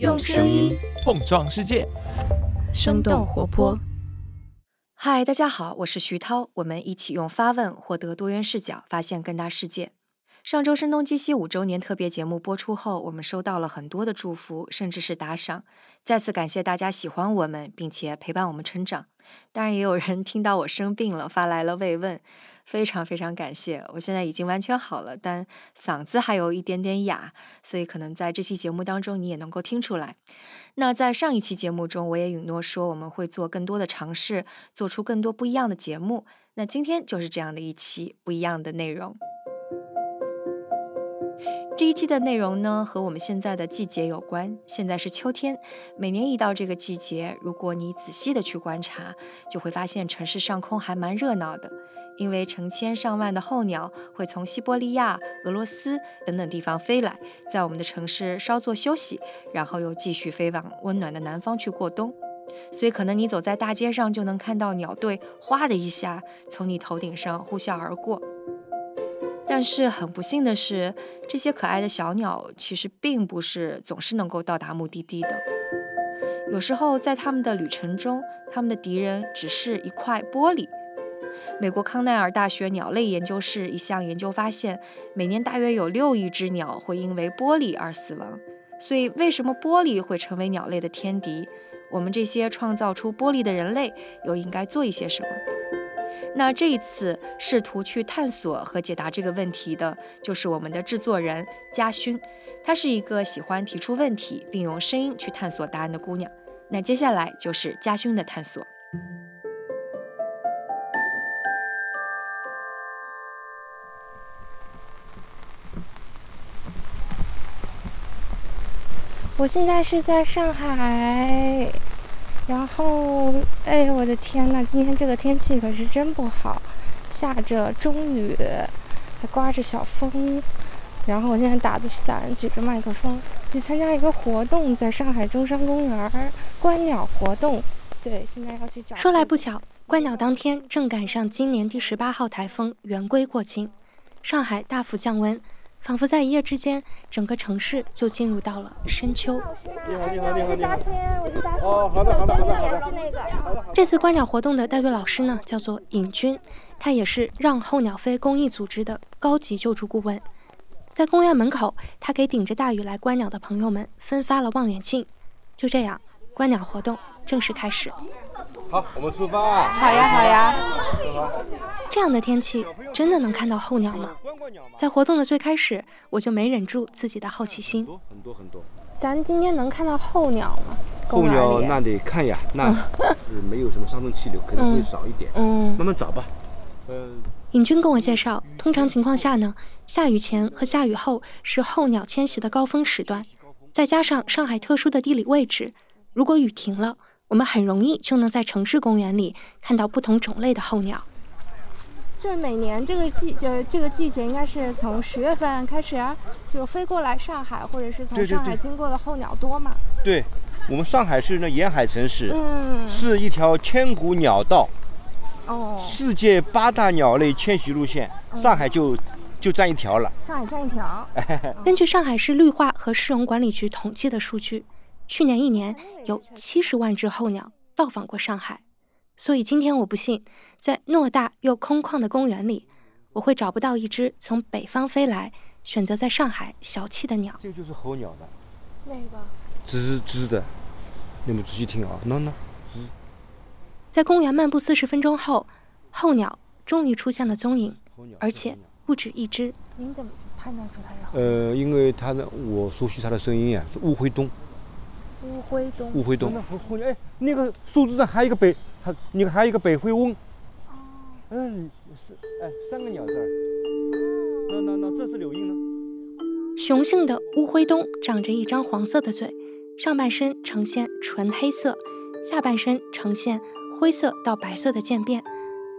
用声音碰撞世界，生动活泼。嗨，大家好，我是徐涛，我们一起用发问获得多元视角，发现更大世界。上周《声东击西》五周年特别节目播出后，我们收到了很多的祝福，甚至是打赏。再次感谢大家喜欢我们，并且陪伴我们成长。当然，也有人听到我生病了，发来了慰问，非常非常感谢。我现在已经完全好了，但嗓子还有一点点哑，所以可能在这期节目当中你也能够听出来。那在上一期节目中，我也允诺说我们会做更多的尝试，做出更多不一样的节目。那今天就是这样的一期不一样的内容。这一期的内容呢，和我们现在的季节有关。现在是秋天，每年一到这个季节，如果你仔细的去观察，就会发现城市上空还蛮热闹的，因为成千上万的候鸟会从西伯利亚、俄罗斯等等地方飞来，在我们的城市稍作休息，然后又继续飞往温暖的南方去过冬。所以，可能你走在大街上，就能看到鸟队哗的一下从你头顶上呼啸而过。但是很不幸的是，这些可爱的小鸟其实并不是总是能够到达目的地的。有时候在他们的旅程中，他们的敌人只是一块玻璃。美国康奈尔大学鸟类研究室一项研究发现，每年大约有六亿只鸟会因为玻璃而死亡。所以，为什么玻璃会成为鸟类的天敌？我们这些创造出玻璃的人类又应该做一些什么？那这一次试图去探索和解答这个问题的，就是我们的制作人嘉勋。她是一个喜欢提出问题并用声音去探索答案的姑娘。那接下来就是嘉勋的探索。我现在是在上海。然后，哎，我的天呐，今天这个天气可是真不好，下着中雨，还刮着小风。然后我现在打着伞，举着麦克风，去参加一个活动，在上海中山公园观鸟活动。对，现在要去找。说来不巧，观鸟当天正赶上今年第十八号台风圆规过境，上海大幅降温。仿佛在一夜之间，整个城市就进入到了深秋。你好，你好，你好，你好。这次观鸟活动的带队老师呢，叫做尹军，他也是让候鸟飞公益组织的高级救助顾问。在公园门口，他给顶着大雨来观鸟的朋友们分发了望远镜。就这样，观鸟活动正式开始。好，我们出发。好呀，好呀。这样的天气，真的能看到候鸟吗？在活动的最开始，我就没忍住自己的好奇心。很多很多。咱今天能看到候鸟吗？候鸟那得看呀，那 是没有什么上升气流，可能会少一点。嗯，慢慢找吧。嗯。尹军跟我介绍，通常情况下呢，下雨前和下雨后是候鸟迁徙的高峰时段，再加上上海特殊的地理位置，如果雨停了。我们很容易就能在城市公园里看到不同种类的候鸟。就是每年这个季，就是这个季节，应该是从十月份开始就飞过来上海，或者是从上海经过的候鸟多嘛？对，我们上海是那沿海城市，嗯，是一条千古鸟道。哦。世界八大鸟类迁徙路线，上海就就占一条了。上海占一条。根据上海市绿化和市容管理局统计的数据。去年一年有七十万只候鸟到访过上海，所以今天我不信，在偌大又空旷的公园里，我会找不到一只从北方飞来、选择在上海小憩的鸟。这就是候鸟的，那个？吱吱的，你们仔细听啊，喏喏，吱。在公园漫步四十分钟后，候鸟终于出现了踪影，而且不止一只。您怎么判断出它是候？呃，因为它的我熟悉它的声音呀，是乌灰鸫。乌灰鸫，乌灰鸫。哎，那个树枝上还有一个北，还你看还有一个北灰翁。哦。嗯，是，哎，三个鸟字儿。那那那，这是柳莺呢。雄性的乌灰鸫长着一张黄色的嘴，上半身呈现纯黑色，下半身呈现灰色到白色的渐变，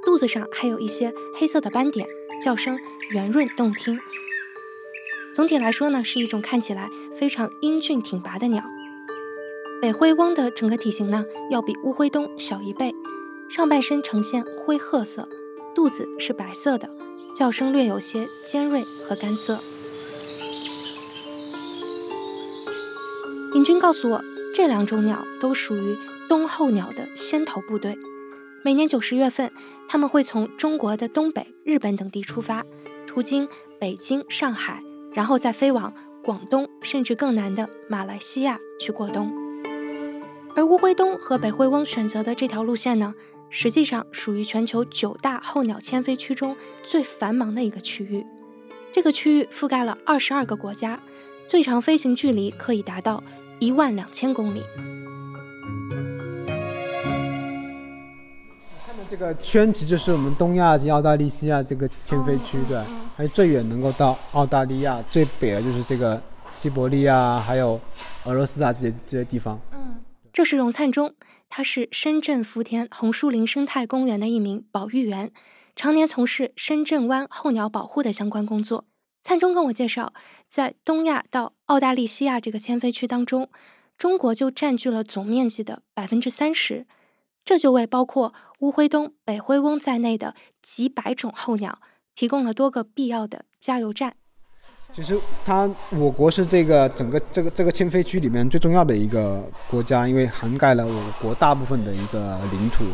肚子上还有一些黑色的斑点，叫声圆润动听。总体来说呢，是一种看起来非常英俊挺拔的鸟。北灰翁的整个体型呢，要比乌灰鸫小一倍，上半身呈现灰褐色，肚子是白色的，叫声略有些尖锐和干涩。尹军告诉我，这两种鸟都属于冬候鸟的先头部队。每年九十月份，他们会从中国的东北、日本等地出发，途经北京、上海，然后再飞往广东，甚至更南的马来西亚去过冬。而乌龟东和北灰翁选择的这条路线呢，实际上属于全球九大候鸟迁飞区中最繁忙的一个区域。这个区域覆盖了二十二个国家，最长飞行距离可以达到一万两千公里。这个圈其实就是我们东亚及澳大利亚这个迁飞区，对，还有最远能够到澳大利亚，最北的就是这个西伯利亚，还有俄罗斯啊这些这些地方。这是荣灿中，他是深圳福田红树林生态公园的一名保育员，常年从事深圳湾候鸟保护的相关工作。灿中跟我介绍，在东亚到澳大利亚这个迁飞区当中，中国就占据了总面积的百分之三十。这就为包括乌灰鸫、北灰翁在内的几百种候鸟提供了多个必要的加油站。其实，它我国是这个整个这个这个迁飞区里面最重要的一个国家，因为涵盖了我国大部分的一个领土，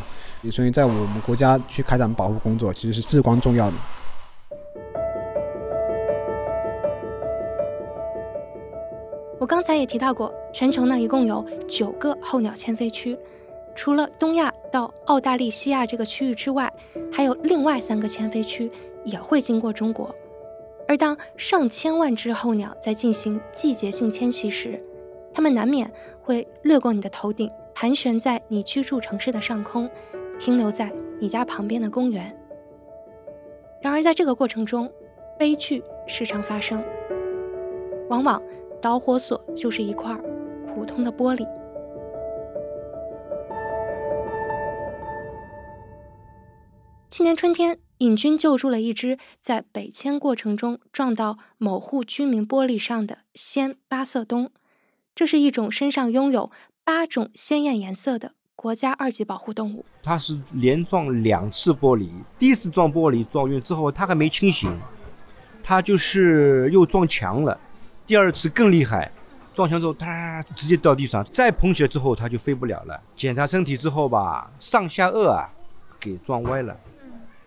所以在我们国家去开展保护工作，其实是至关重要的。我刚才也提到过，全球呢一共有九个候鸟迁飞区。除了东亚到澳大利西亚这个区域之外，还有另外三个迁飞区也会经过中国。而当上千万只候鸟在进行季节性迁徙时，它们难免会掠过你的头顶，盘旋在你居住城市的上空，停留在你家旁边的公园。然而，在这个过程中，悲剧时常发生。往往导火索就是一块普通的玻璃。去年春天，尹军救助了一只在北迁过程中撞到某户居民玻璃上的鲜八色鸫。这是一种身上拥有八种鲜艳颜色的国家二级保护动物。它是连撞两次玻璃，第一次撞玻璃撞晕之后，它还没清醒，它就是又撞墙了。第二次更厉害，撞墙之后它直接掉地上，再捧起来之后它就飞不了了。检查身体之后吧，上下颚啊给撞歪了。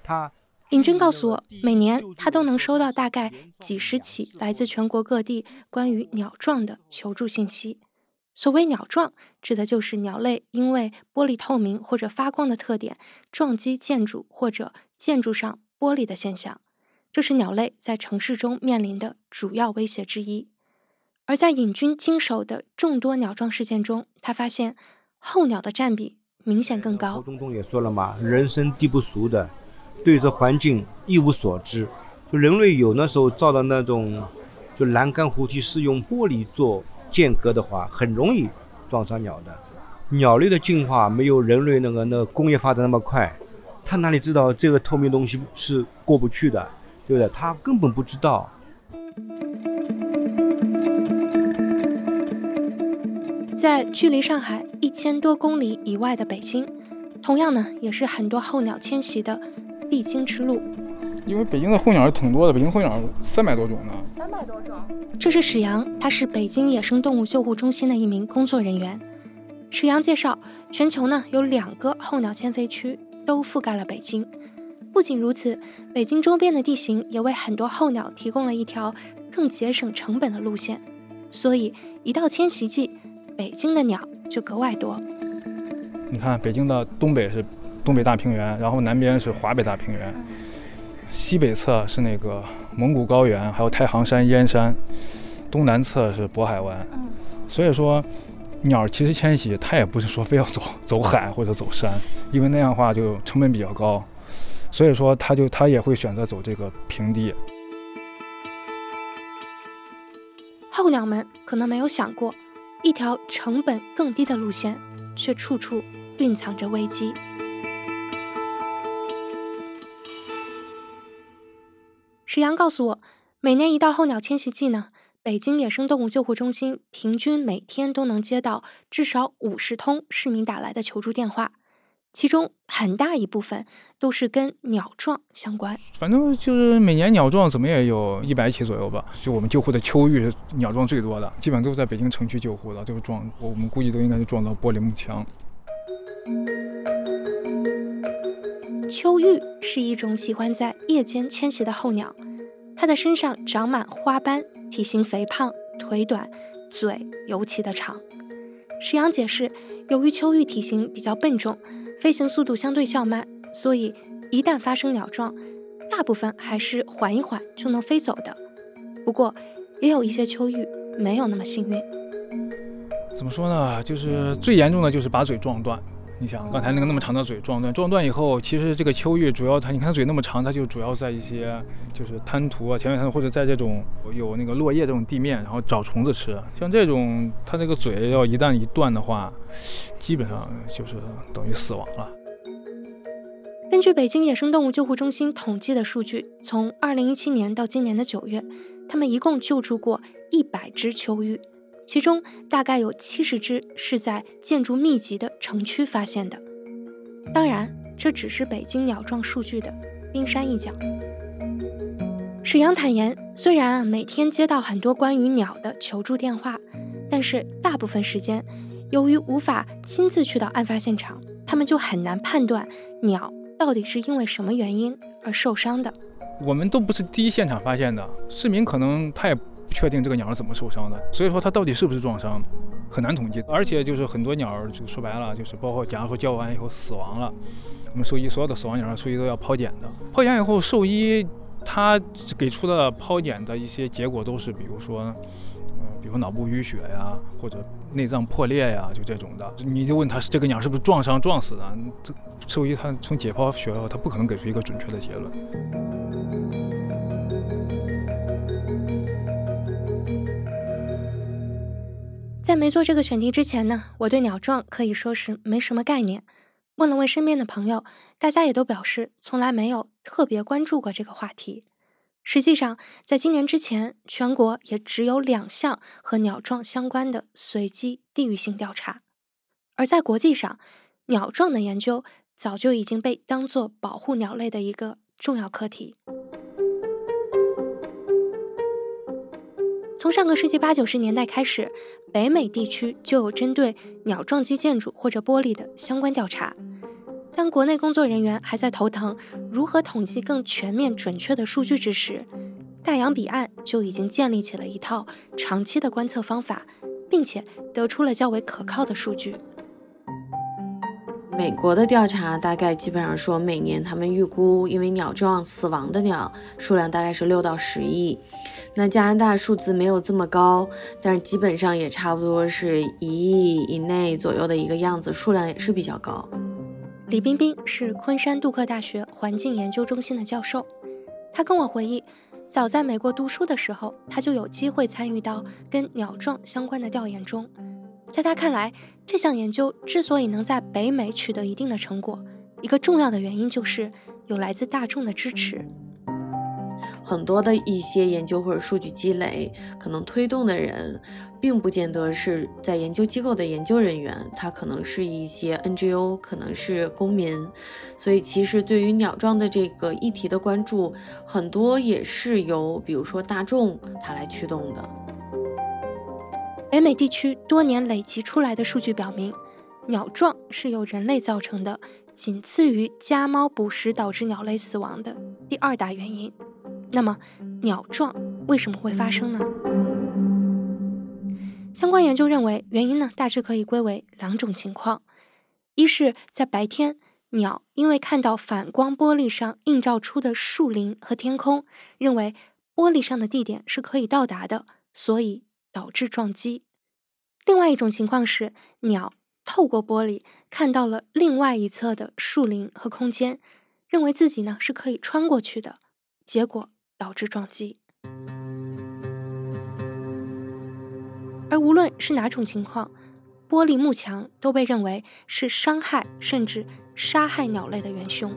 他尹军告诉我，每年他都能收到大概几十起来自全国各地关于鸟撞的求助信息。所谓鸟撞，指的就是鸟类因为玻璃透明或者发光的特点撞击建筑或者建筑上玻璃的现象。这是鸟类在城市中面临的主要威胁之一。而在尹军经手的众多鸟撞事件中，他发现候鸟的占比明显更高。侯东东也说了嘛，人生地不熟的。对这环境一无所知，就人类有那时候造的那种，就栏杆扶梯是用玻璃做间隔的话，很容易撞伤鸟的。鸟类的进化没有人类那个那个工业发展那么快，它哪里知道这个透明东西是过不去的，对不对？它根本不知道。在距离上海一千多公里以外的北京，同样呢，也是很多候鸟迁徙的。必经之路，因为北京的候鸟是挺多的，北京候鸟三百多种呢。三百多种。这是史阳，他是北京野生动物救护中心的一名工作人员。史阳介绍，全球呢有两个候鸟迁飞区，都覆盖了北京。不仅如此，北京周边的地形也为很多候鸟提供了一条更节省成本的路线。所以，一到迁徙季，北京的鸟就格外多。你看，北京的东北是。东北大平原，然后南边是华北大平原，西北侧是那个蒙古高原，还有太行山、燕山，东南侧是渤海湾。所以说，鸟其实迁徙它也不是说非要走走海或者走山，因为那样的话就成本比较高，所以说它就它也会选择走这个平地。候鸟们可能没有想过，一条成本更低的路线，却处处蕴藏着危机。石阳告诉我，每年一到候鸟迁徙季呢，北京野生动物救护中心平均每天都能接到至少五十通市民打来的求助电话。其中很大一部分都是跟鸟撞相关。反正就是每年鸟撞怎么也有一百起左右吧。就我们救护的秋玉是鸟撞最多的，基本上都是在北京城区救护的，就是撞，我们估计都应该是撞到玻璃幕墙。秋玉是一种喜欢在夜间迁徙的候鸟，它的身上长满花斑，体型肥胖，腿短，嘴尤其的长。石阳解释，由于秋玉体型比较笨重。飞行速度相对较慢，所以一旦发生鸟撞，大部分还是缓一缓就能飞走的。不过，也有一些秋玉没有那么幸运。怎么说呢？就是最严重的就是把嘴撞断。你想，刚才那个那么长的嘴撞断，撞断以后，其实这个秋玉主要它，你看它嘴那么长，它就主要在一些就是滩涂啊、前面滩或者在这种有那个落叶这种地面，然后找虫子吃。像这种，它这个嘴要一旦一断的话，基本上就是等于死亡了。根据北京野生动物救护中心统计的数据，从2017年到今年的九月，他们一共救助过一百只秋玉，其中大概有七十只是在建筑密集的城区发现的。当然，这只是北京鸟状数据的冰山一角。史阳坦言，虽然啊每天接到很多关于鸟的求助电话，但是大部分时间。由于无法亲自去到案发现场，他们就很难判断鸟到底是因为什么原因而受伤的。我们都不是第一现场发现的，市民可能他也确定这个鸟是怎么受伤的，所以说它到底是不是撞伤，很难统计。而且就是很多鸟，就说白了，就是包括假如说叫完以后死亡了，我们兽医所有的死亡鸟，兽医都要剖检的。剖检以后，兽医他给出的剖检的一些结果都是，比如说。嗯比如脑部淤血呀，或者内脏破裂呀，就这种的，你就问他是这个鸟是不是撞伤撞死的？这兽医他从解剖学后，他不可能给出一个准确的结论。在没做这个选题之前呢，我对鸟撞可以说是没什么概念。问了问身边的朋友，大家也都表示从来没有特别关注过这个话题。实际上，在今年之前，全国也只有两项和鸟撞相关的随机地域性调查。而在国际上，鸟撞的研究早就已经被当作保护鸟类的一个重要课题。从上个世纪八九十年代开始，北美地区就有针对鸟撞击建筑或者玻璃的相关调查。当国内工作人员还在头疼如何统计更全面准确的数据之时，大洋彼岸就已经建立起了一套长期的观测方法，并且得出了较为可靠的数据。美国的调查大概基本上说，每年他们预估因为鸟撞死亡的鸟数量大概是六到十亿。那加拿大数字没有这么高，但是基本上也差不多是一亿以内左右的一个样子，数量也是比较高。李冰冰是昆山杜克大学环境研究中心的教授，他跟我回忆，早在美国读书的时候，他就有机会参与到跟鸟撞相关的调研中。在他看来，这项研究之所以能在北美取得一定的成果，一个重要的原因就是有来自大众的支持。很多的一些研究或者数据积累，可能推动的人，并不见得是在研究机构的研究人员，他可能是一些 NGO，可能是公民。所以，其实对于鸟撞的这个议题的关注，很多也是由比如说大众他来驱动的。北美地区多年累积出来的数据表明，鸟撞是由人类造成的，仅次于家猫捕食导致鸟类死亡的第二大原因。那么，鸟撞为什么会发生呢？相关研究认为，原因呢大致可以归为两种情况：一是，在白天，鸟因为看到反光玻璃上映照出的树林和天空，认为玻璃上的地点是可以到达的，所以导致撞击；另外一种情况是，鸟透过玻璃看到了另外一侧的树林和空间，认为自己呢是可以穿过去的，结果。导致撞击，而无论是哪种情况，玻璃幕墙都被认为是伤害甚至杀害鸟类的元凶。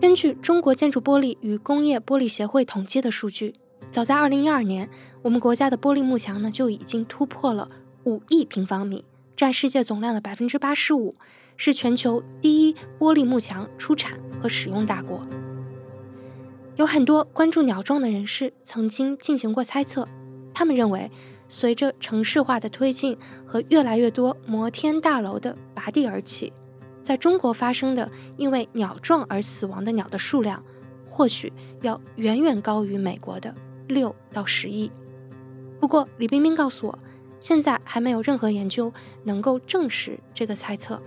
根据中国建筑玻璃与工业玻璃协会统计的数据，早在2012年，我们国家的玻璃幕墙呢就已经突破了五亿平方米，占世界总量的百分之八十五。是全球第一玻璃幕墙出产和使用大国。有很多关注鸟撞的人士曾经进行过猜测，他们认为，随着城市化的推进和越来越多摩天大楼的拔地而起，在中国发生的因为鸟撞而死亡的鸟的数量，或许要远远高于美国的六到十亿。不过，李冰冰告诉我，现在还没有任何研究能够证实这个猜测。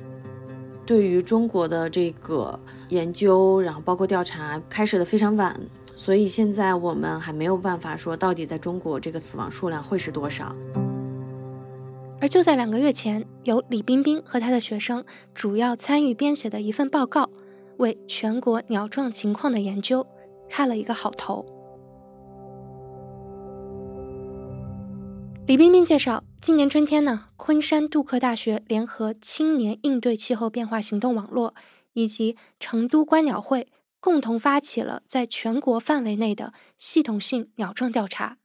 对于中国的这个研究，然后包括调查开始的非常晚，所以现在我们还没有办法说到底在中国这个死亡数量会是多少。而就在两个月前，由李冰冰和他的学生主要参与编写的一份报告，为全国鸟状情况的研究开了一个好头。李冰冰介绍，今年春天呢，昆山杜克大学联合青年应对气候变化行动网络以及成都观鸟会，共同发起了在全国范围内的系统性鸟撞调查。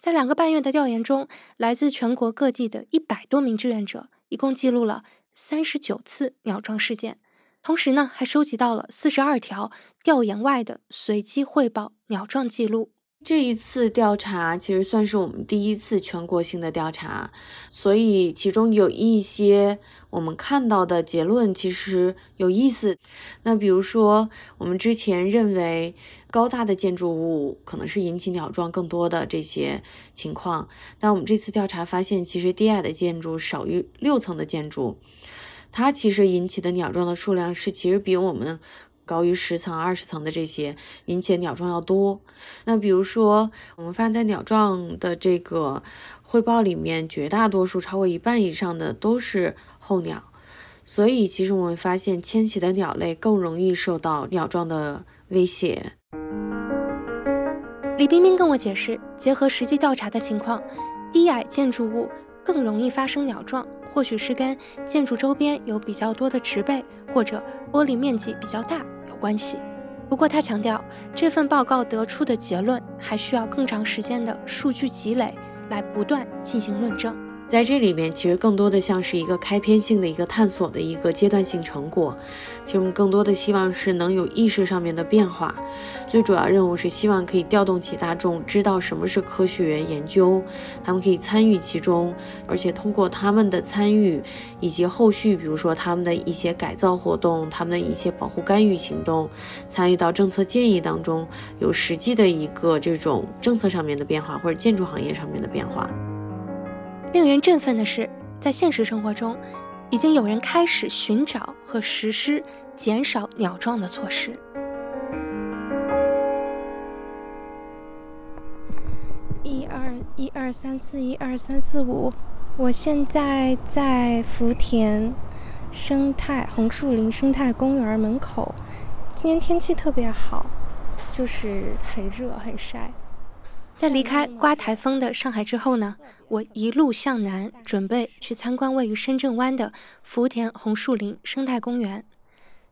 在两个半月的调研中，来自全国各地的一百多名志愿者，一共记录了三十九次鸟撞事件，同时呢，还收集到了四十二条调研外的随机汇报鸟撞记录。这一次调查其实算是我们第一次全国性的调查，所以其中有一些我们看到的结论其实有意思。那比如说，我们之前认为高大的建筑物可能是引起鸟撞更多的这些情况，但我们这次调查发现，其实低矮的建筑少于六层的建筑，它其实引起的鸟撞的数量是其实比我们。高于十层、二十层的这些引起鸟撞要多。那比如说，我们发现在鸟撞的这个汇报里面，绝大多数超过一半以上的都是候鸟。所以，其实我们发现迁徙的鸟类更容易受到鸟撞的威胁。李冰冰跟我解释，结合实际调查的情况，低矮建筑物更容易发生鸟撞。或许是跟建筑周边有比较多的植被，或者玻璃面积比较大关系。不过他强调，这份报告得出的结论还需要更长时间的数据积累来不断进行论证。在这里面，其实更多的像是一个开篇性的一个探索的一个阶段性成果。其实我们更多的希望是能有意识上面的变化。最主要任务是希望可以调动起大众，知道什么是科学研究，他们可以参与其中，而且通过他们的参与以及后续，比如说他们的一些改造活动，他们的一些保护干预行动，参与到政策建议当中，有实际的一个这种政策上面的变化，或者建筑行业上面的变化。令人振奋的是，在现实生活中，已经有人开始寻找和实施减少鸟撞的措施。一二一二三四一二三四五，我现在在福田生态红树林生态公园门口。今天天气特别好，就是很热很晒。在离开刮台风的上海之后呢，我一路向南，准备去参观位于深圳湾的福田红树林生态公园。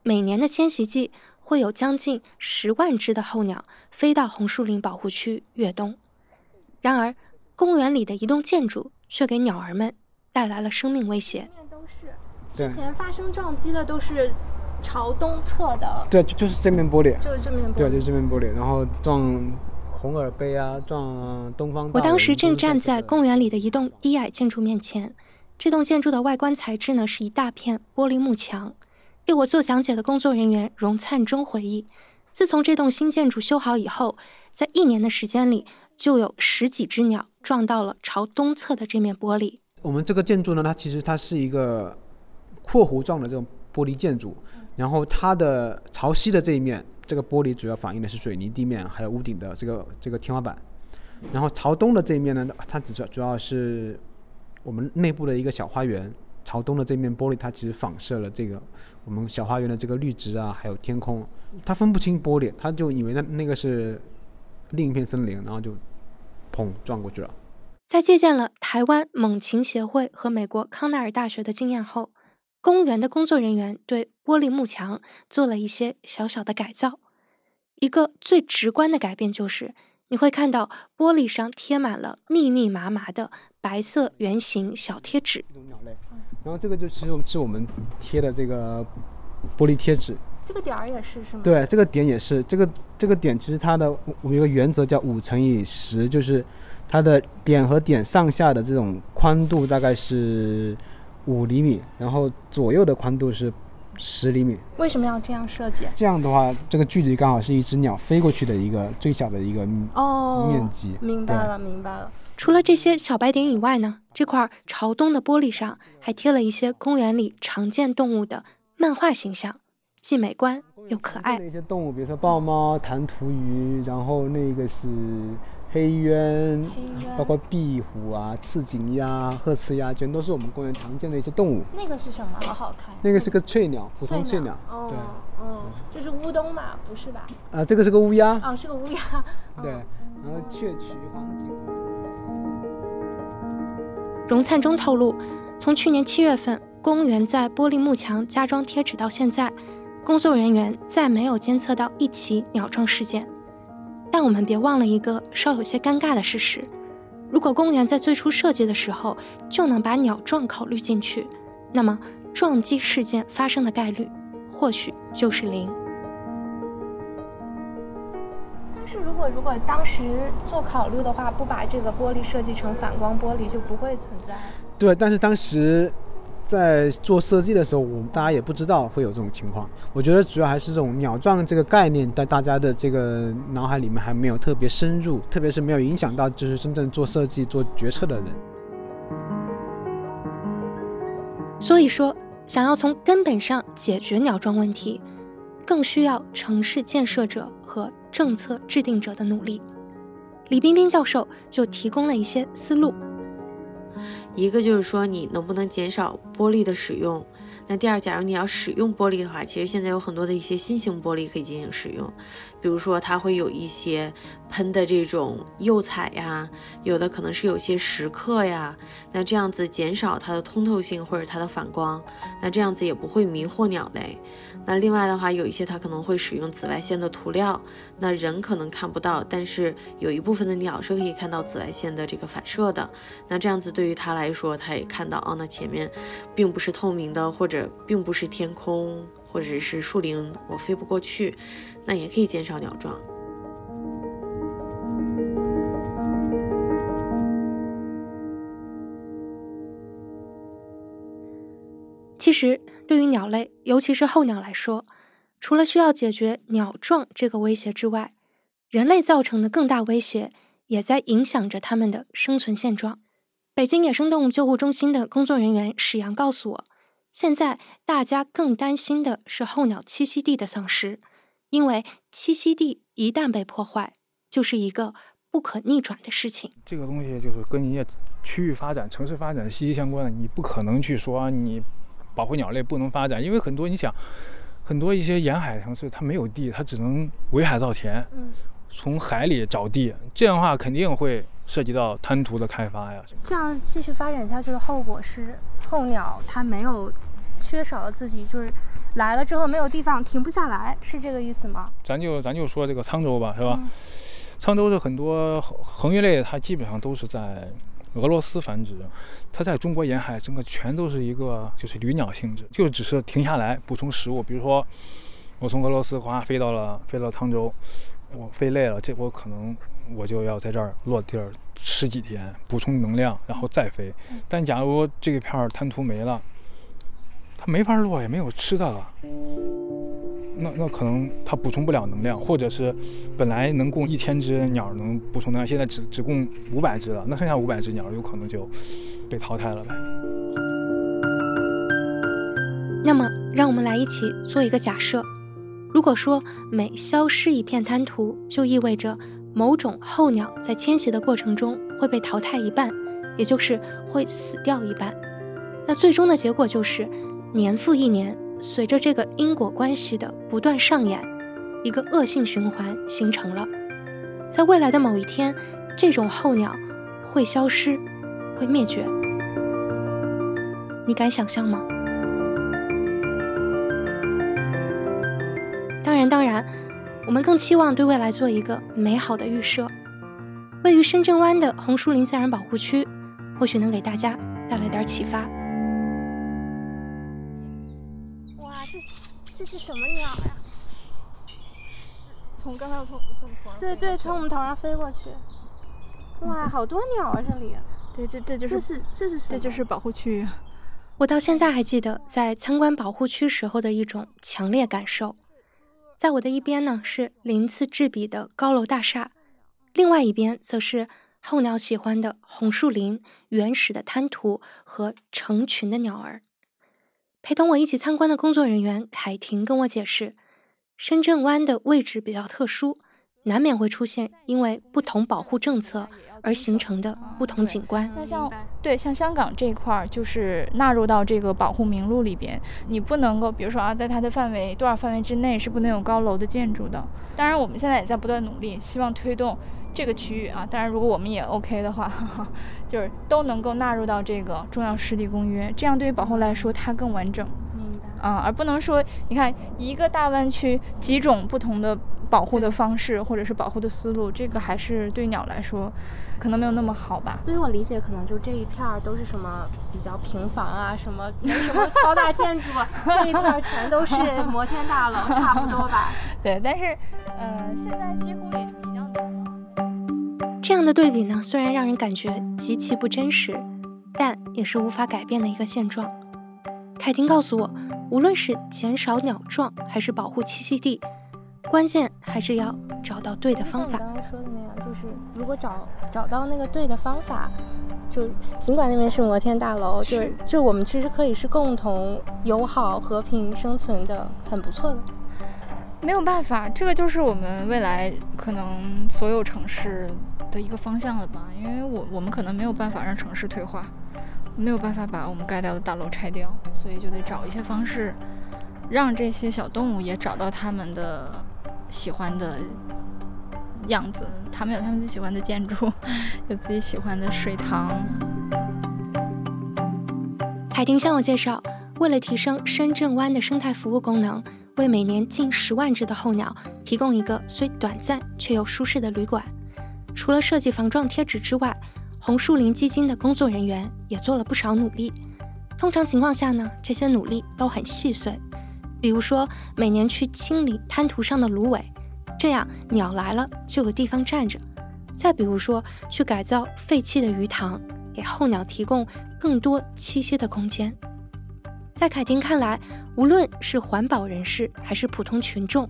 每年的迁徙季，会有将近十万只的候鸟飞到红树林保护区越冬。然而，公园里的一栋建筑却给鸟儿们带来了生命威胁。都是之前发生撞击的都是朝东侧的。对，就是这面玻璃。就是这面玻璃。对，就是这面玻璃，然后撞。红耳杯啊，撞东方。我当时正站在公园里的一栋低矮建筑面前，这栋建筑的外观材质呢是一大片玻璃幕墙。给我做讲解的工作人员荣灿中回忆，自从这栋新建筑修好以后，在一年的时间里，就有十几只鸟撞到了朝东侧的这面玻璃。我们这个建筑呢，它其实它是一个括弧状的这种玻璃建筑，然后它的朝西的这一面。这个玻璃主要反映的是水泥地面，还有屋顶的这个这个天花板。然后朝东的这一面呢，它主要主要是我们内部的一个小花园。朝东的这面玻璃，它其实反射了这个我们小花园的这个绿植啊，还有天空。它分不清玻璃，他就以为那那个是另一片森林，然后就砰撞过去了。在借鉴了台湾猛禽协会和美国康奈尔大学的经验后。公园的工作人员对玻璃幕墙做了一些小小的改造。一个最直观的改变就是，你会看到玻璃上贴满了密密麻麻的白色圆形小贴纸。然后这个就是是我们贴的这个玻璃贴纸。这个点儿也是是吗？对，这个点也是，这个这个点其实它的我们有个原则叫五乘以十，就是它的点和点上下的这种宽度大概是五厘米，然后左右的宽度是十厘米。为什么要这样设计？这样的话，这个距离刚好是一只鸟飞过去的一个最小的一个哦面积。明白了，明白了。除了这些小白点以外呢，这块朝东的玻璃上还贴了一些公园里常见动物的漫画形象。既美观又可爱。那些动物，比如说豹猫、弹涂鱼，然后那个是黑鸢，包括壁虎啊、刺颈鸭、褐翅鸭，全都是我们公园常见的一些动物。那个是什么？好好看。那个是个翠鸟，普通翠鸟。哦，对，嗯，这是乌冬嘛？不是吧？啊，这个是个乌鸦。哦，是个乌鸦。对，然后雀渠、黄颈。荣灿中透露，从去年七月份公园在玻璃幕墙加装贴纸到现在。工作人员再没有监测到一起鸟撞事件，但我们别忘了一个稍有些尴尬的事实：如果公园在最初设计的时候就能把鸟撞考虑进去，那么撞击事件发生的概率或许就是零。但是如果如果当时做考虑的话，不把这个玻璃设计成反光玻璃，就不会存在。对，但是当时。在做设计的时候，我们大家也不知道会有这种情况。我觉得主要还是这种鸟撞这个概念，在大家的这个脑海里面还没有特别深入，特别是没有影响到就是真正做设计、做决策的人。所以说，想要从根本上解决鸟撞问题，更需要城市建设者和政策制定者的努力。李冰冰教授就提供了一些思路。一个就是说，你能不能减少玻璃的使用？那第二，假如你要使用玻璃的话，其实现在有很多的一些新型玻璃可以进行使用，比如说它会有一些喷的这种釉彩呀，有的可能是有些蚀刻呀，那这样子减少它的通透性或者它的反光，那这样子也不会迷惑鸟类。那另外的话，有一些它可能会使用紫外线的涂料，那人可能看不到，但是有一部分的鸟是可以看到紫外线的这个反射的。那这样子对于它来说，它也看到哦，那前面并不是透明的，或者。并不是天空或者是树林，我飞不过去，那也可以减少鸟撞。其实，对于鸟类，尤其是候鸟来说，除了需要解决鸟撞这个威胁之外，人类造成的更大威胁也在影响着它们的生存现状。北京野生动物救护中心的工作人员史阳告诉我。现在大家更担心的是候鸟栖息地的丧失，因为栖息地一旦被破坏，就是一个不可逆转的事情。这个东西就是跟人家区域发展、城市发展息息相关的，你不可能去说你保护鸟类不能发展，因为很多你想，很多一些沿海城市它没有地，它只能围海造田，从海里找地，这样的话肯定会。涉及到滩涂的开发呀，这样继续发展下去的后果是候鸟它没有缺少了自己，就是来了之后没有地方停不下来，是这个意思吗？咱就咱就说这个沧州吧，是吧？沧州的很多恒鱼类，它基本上都是在俄罗斯繁殖，它在中国沿海整个全都是一个就是旅鸟性质，就只是停下来补充食物。比如说我从俄罗斯哗飞到了飞到沧州，我飞累了，这我可能。我就要在这儿落地儿吃几天，补充能量，然后再飞。但假如这个片儿滩涂没了，它没法落，也没有吃的了。那那可能它补充不了能量，或者是本来能供一千只鸟能补充能量，现在只只供五百只了。那剩下五百只鸟有可能就被淘汰了呗。那么，让我们来一起做一个假设：如果说每消失一片滩涂，就意味着。某种候鸟在迁徙的过程中会被淘汰一半，也就是会死掉一半。那最终的结果就是，年复一年，随着这个因果关系的不断上演，一个恶性循环形成了。在未来的某一天，这种候鸟会消失，会灭绝。你敢想象吗？当然，我们更期望对未来做一个美好的预设。位于深圳湾的红树林自然保护区，或许能给大家带来点启发。哇，这这是什么鸟呀？从刚才从从对对，从我们头上飞过去。哇，好多鸟啊，这里。对，这这就是这是这是这就是保护区。我到现在还记得在参观保护区时候的一种强烈感受。在我的一边呢是鳞次栉比的高楼大厦，另外一边则是候鸟喜欢的红树林、原始的滩涂和成群的鸟儿。陪同我一起参观的工作人员凯婷跟我解释，深圳湾的位置比较特殊，难免会出现因为不同保护政策。而形成的不同景观。那像对像香港这块儿，就是纳入到这个保护名录里边，你不能够，比如说啊，在它的范围多少范围之内是不能有高楼的建筑的。当然，我们现在也在不断努力，希望推动这个区域啊。当然，如果我们也 OK 的话，就是都能够纳入到这个重要湿地公约，这样对于保护来说它更完整。明白。啊，而不能说，你看一个大湾区几种不同的保护的方式或者是保护的思路，这个还是对鸟来说。可能没有那么好吧。所以我理解，可能就这一片儿都是什么比较平房啊，什么没什么高大建筑，这一块全都是摩天大楼，差不多吧。对，但是，呃，现在几乎也比较多。这样的对比呢，虽然让人感觉极其不真实，但也是无法改变的一个现状。凯婷告诉我，无论是减少鸟撞，还是保护栖息地。关键还是要找到对的方法。刚才说的那样，就是如果找找到那个对的方法，就尽管那边是摩天大楼，就是就我们其实可以是共同友好和平生存的，很不错的。没有办法，这个就是我们未来可能所有城市的一个方向了吧？因为我我们可能没有办法让城市退化，没有办法把我们盖掉的大楼拆掉，所以就得找一些方式，让这些小动物也找到他们的。喜欢的样子，他们有他们自己喜欢的建筑，有自己喜欢的水塘。海婷向我介绍，为了提升深圳湾的生态服务功能，为每年近十万只的候鸟提供一个虽短暂却又舒适的旅馆。除了设计防撞贴纸之外，红树林基金的工作人员也做了不少努力。通常情况下呢，这些努力都很细碎。比如说，每年去清理滩涂上的芦苇，这样鸟来了就有地方站着；再比如说，去改造废弃的鱼塘，给候鸟提供更多栖息的空间。在凯婷看来，无论是环保人士还是普通群众，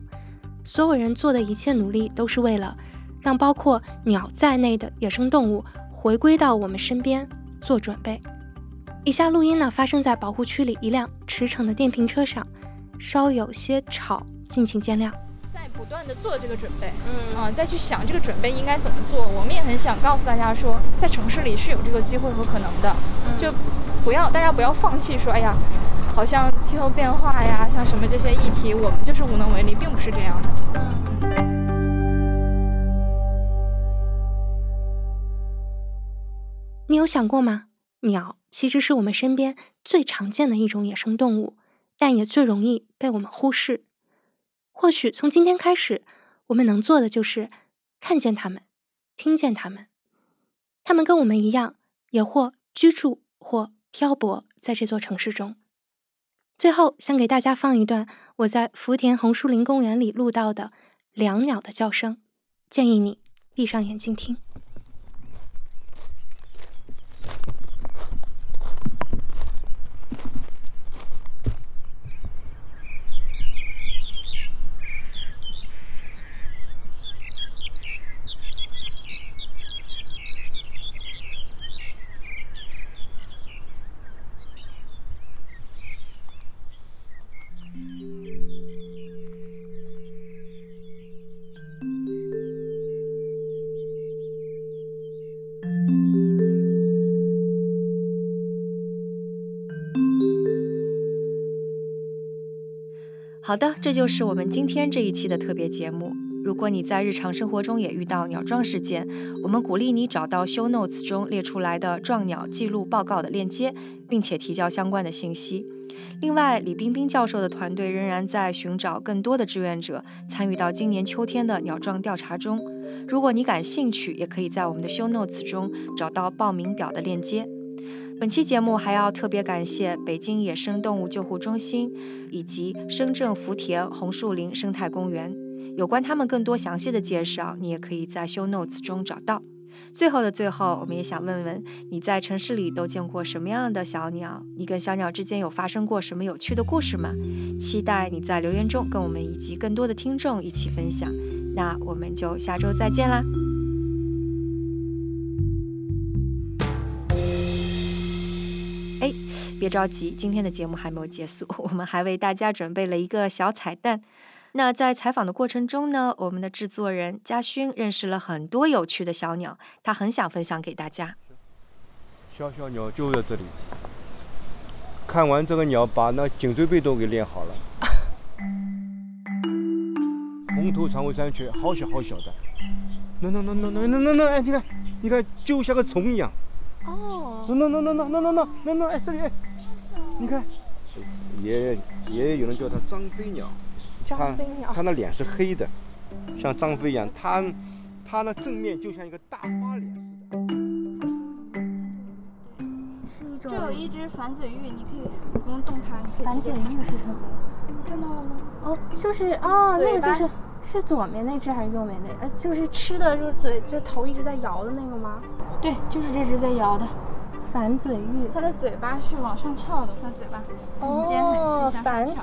所有人做的一切努力，都是为了让包括鸟在内的野生动物回归到我们身边做准备。以下录音呢，发生在保护区里一辆驰骋的电瓶车上。稍有些吵，敬请见谅。在不断的做这个准备，嗯啊，再去想这个准备应该怎么做。我们也很想告诉大家说，在城市里是有这个机会和可能的，就不要大家不要放弃说，哎呀，好像气候变化呀，像什么这些议题，我们就是无能为力，并不是这样的。你有想过吗？鸟其实是我们身边最常见的一种野生动物。但也最容易被我们忽视。或许从今天开始，我们能做的就是看见他们，听见他们。他们跟我们一样，也或居住，或漂泊在这座城市中。最后，想给大家放一段我在福田红树林公园里录到的两鸟的叫声，建议你闭上眼睛听。好的，这就是我们今天这一期的特别节目。如果你在日常生活中也遇到鸟撞事件，我们鼓励你找到 Show Notes 中列出来的撞鸟记录报告的链接，并且提交相关的信息。另外，李冰冰教授的团队仍然在寻找更多的志愿者，参与到今年秋天的鸟撞调查中。如果你感兴趣，也可以在我们的 Show Notes 中找到报名表的链接。本期节目还要特别感谢北京野生动物救护中心以及深圳福田红树林生态公园。有关他们更多详细的介绍，你也可以在 show notes 中找到。最后的最后，我们也想问问你在城市里都见过什么样的小鸟？你跟小鸟之间有发生过什么有趣的故事吗？期待你在留言中跟我们以及更多的听众一起分享。那我们就下周再见啦！别着急，今天的节目还没有结束，我们还为大家准备了一个小彩蛋。那在采访的过程中呢，我们的制作人嘉勋认识了很多有趣的小鸟，他很想分享给大家。小小鸟就在这里。看完这个鸟，把那颈椎背都给练好了。红头长尾山雀，好小好小的。那那那那那那那那哎，你看，你看，就像个虫一样。哦。那那那那那那那那那哎，这里哎，你看，爷爷爷爷有人叫它张飞鸟。张飞鸟，它那脸是黑的，像张飞一样。它，它那正面就像一个大花脸似的。是一种。这有一只反嘴鹬，你可以不用动它，你可以。反嘴鹬是什么？看到了吗？哦，就是哦，那个就是是左面那只还是右面那？呃，就是吃的，就是嘴，就头一直在摇的那个吗？对，就是这只在摇的。反嘴鹬，它的嘴巴是往上翘的，它嘴巴很尖很细，向上翘。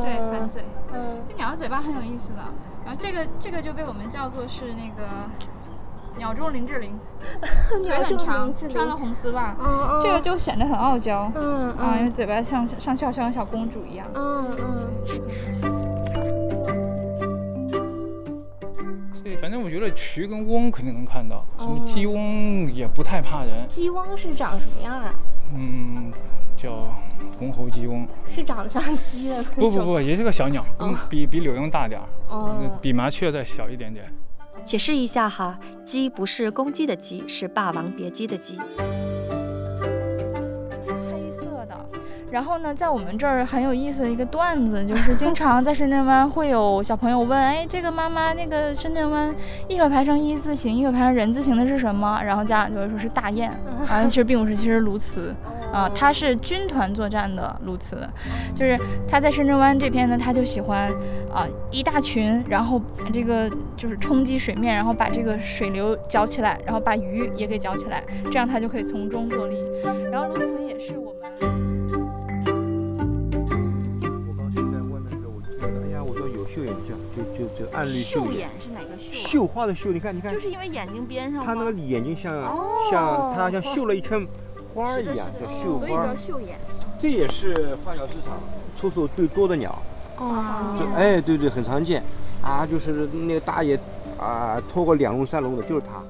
对，反嘴。嗯，这鸟的嘴巴很有意思的。然后这个这个就被我们叫做是那个鸟中林志玲，腿很长，穿了红丝袜。嗯这个就显得很傲娇。嗯啊，因为嘴巴像上翘，像个小公主一样。嗯嗯。觉得渠跟翁肯定能看到，什么鸡翁也不太怕人。鸡翁是长什么样啊？嗯，叫红喉鸡翁。是长得像鸡的？不不不，也是个小鸟，比比柳莺大点儿，比麻雀再小一点点。解释一下哈，鸡不是公鸡的鸡，是《霸王别姬》的鸡。然后呢，在我们这儿很有意思的一个段子，就是经常在深圳湾会有小朋友问：“哎，这个妈妈，那个深圳湾一会排成一字形，一会排成人字形的是什么？”然后家长就会说是大雁，啊，其实并不是，其实鸬鹚，啊，它是军团作战的鸬鹚，就是它在深圳湾这边呢，它就喜欢啊一大群，然后把这个就是冲击水面，然后把这个水流搅起来，然后把鱼也给搅起来，这样它就可以从中获利。然后鸬鹚也是我们。就暗绿绣眼是哪个绣？绣花的绣，你看，你看，就是因为眼睛边上，它那个眼睛像像它像绣了一圈花一样，叫绣花，所以叫绣眼。这也是花鸟市场出售最多的鸟，哦，哎，对对，很常见，啊，就是那个大爷啊，拖过两笼三笼的，就是它。